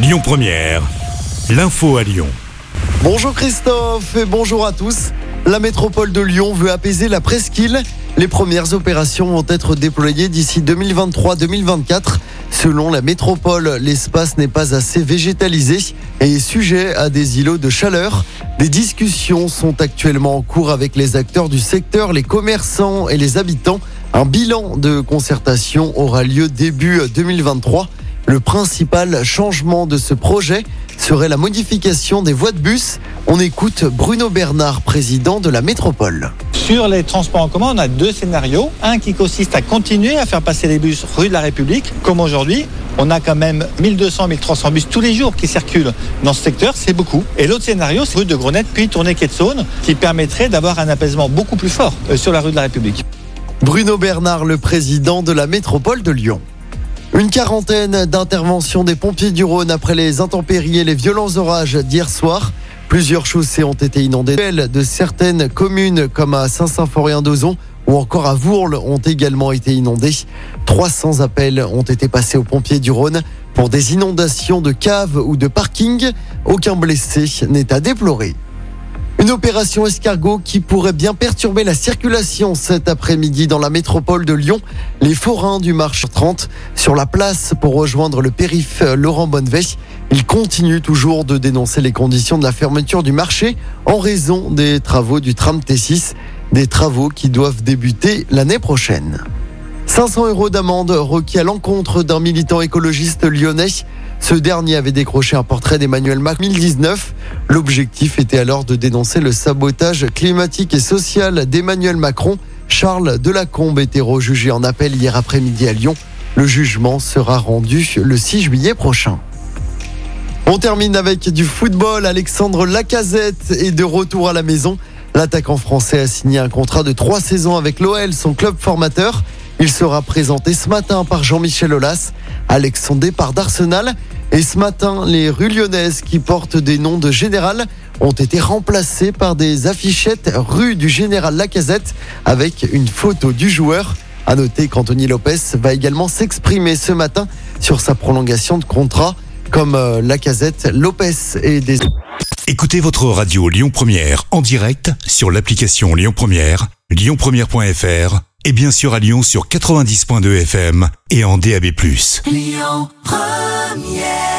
Lyon Première, l'info à Lyon. Bonjour Christophe et bonjour à tous. La métropole de Lyon veut apaiser la presqu'île. Les premières opérations vont être déployées d'ici 2023-2024. Selon la métropole, l'espace n'est pas assez végétalisé et est sujet à des îlots de chaleur. Des discussions sont actuellement en cours avec les acteurs du secteur, les commerçants et les habitants. Un bilan de concertation aura lieu début 2023. Le principal changement de ce projet serait la modification des voies de bus. On écoute Bruno Bernard, président de la métropole. Sur les transports en commun, on a deux scénarios. Un qui consiste à continuer à faire passer les bus rue de la République, comme aujourd'hui. On a quand même 1200, 1300 bus tous les jours qui circulent dans ce secteur, c'est beaucoup. Et l'autre scénario, c'est rue de Grenette, puis tournée quai de Saône, qui permettrait d'avoir un apaisement beaucoup plus fort euh, sur la rue de la République. Bruno Bernard, le président de la métropole de Lyon. Une quarantaine d'interventions des pompiers du Rhône après les intempéries et les violents orages d'hier soir. Plusieurs chaussées ont été inondées. De certaines communes comme à Saint-Symphorien-d'Ozon ou encore à Vourles ont également été inondées. 300 appels ont été passés aux pompiers du Rhône pour des inondations de caves ou de parkings. Aucun blessé n'est à déplorer. Une opération escargot qui pourrait bien perturber la circulation cet après-midi dans la métropole de Lyon. Les forains du marché 30 sur la place pour rejoindre le périph Laurent Bonneveille. Ils continuent toujours de dénoncer les conditions de la fermeture du marché en raison des travaux du tram T6, des travaux qui doivent débuter l'année prochaine. 500 euros d'amende requis à l'encontre d'un militant écologiste lyonnais. Ce dernier avait décroché un portrait d'Emmanuel Macron 2019. L'objectif était alors de dénoncer le sabotage climatique et social d'Emmanuel Macron. Charles Delacombe était rejugé en appel hier après-midi à Lyon. Le jugement sera rendu le 6 juillet prochain. On termine avec du football. Alexandre Lacazette est de retour à la maison. L'attaquant français a signé un contrat de trois saisons avec l'OL, son club formateur. Il sera présenté ce matin par Jean-Michel Aulas. Alex son départ d'Arsenal. Et ce matin, les rues lyonnaises qui portent des noms de général ont été remplacées par des affichettes rue du général Lacazette avec une photo du joueur. À noter qu'Anthony Lopez va également s'exprimer ce matin sur sa prolongation de contrat comme euh, Lacazette, Lopez et des... Écoutez votre radio Lyon Première en direct sur l'application Lyon Première, lyonpremière.fr et bien sûr à Lyon sur 90.2 FM et en DAB+. Lyon Première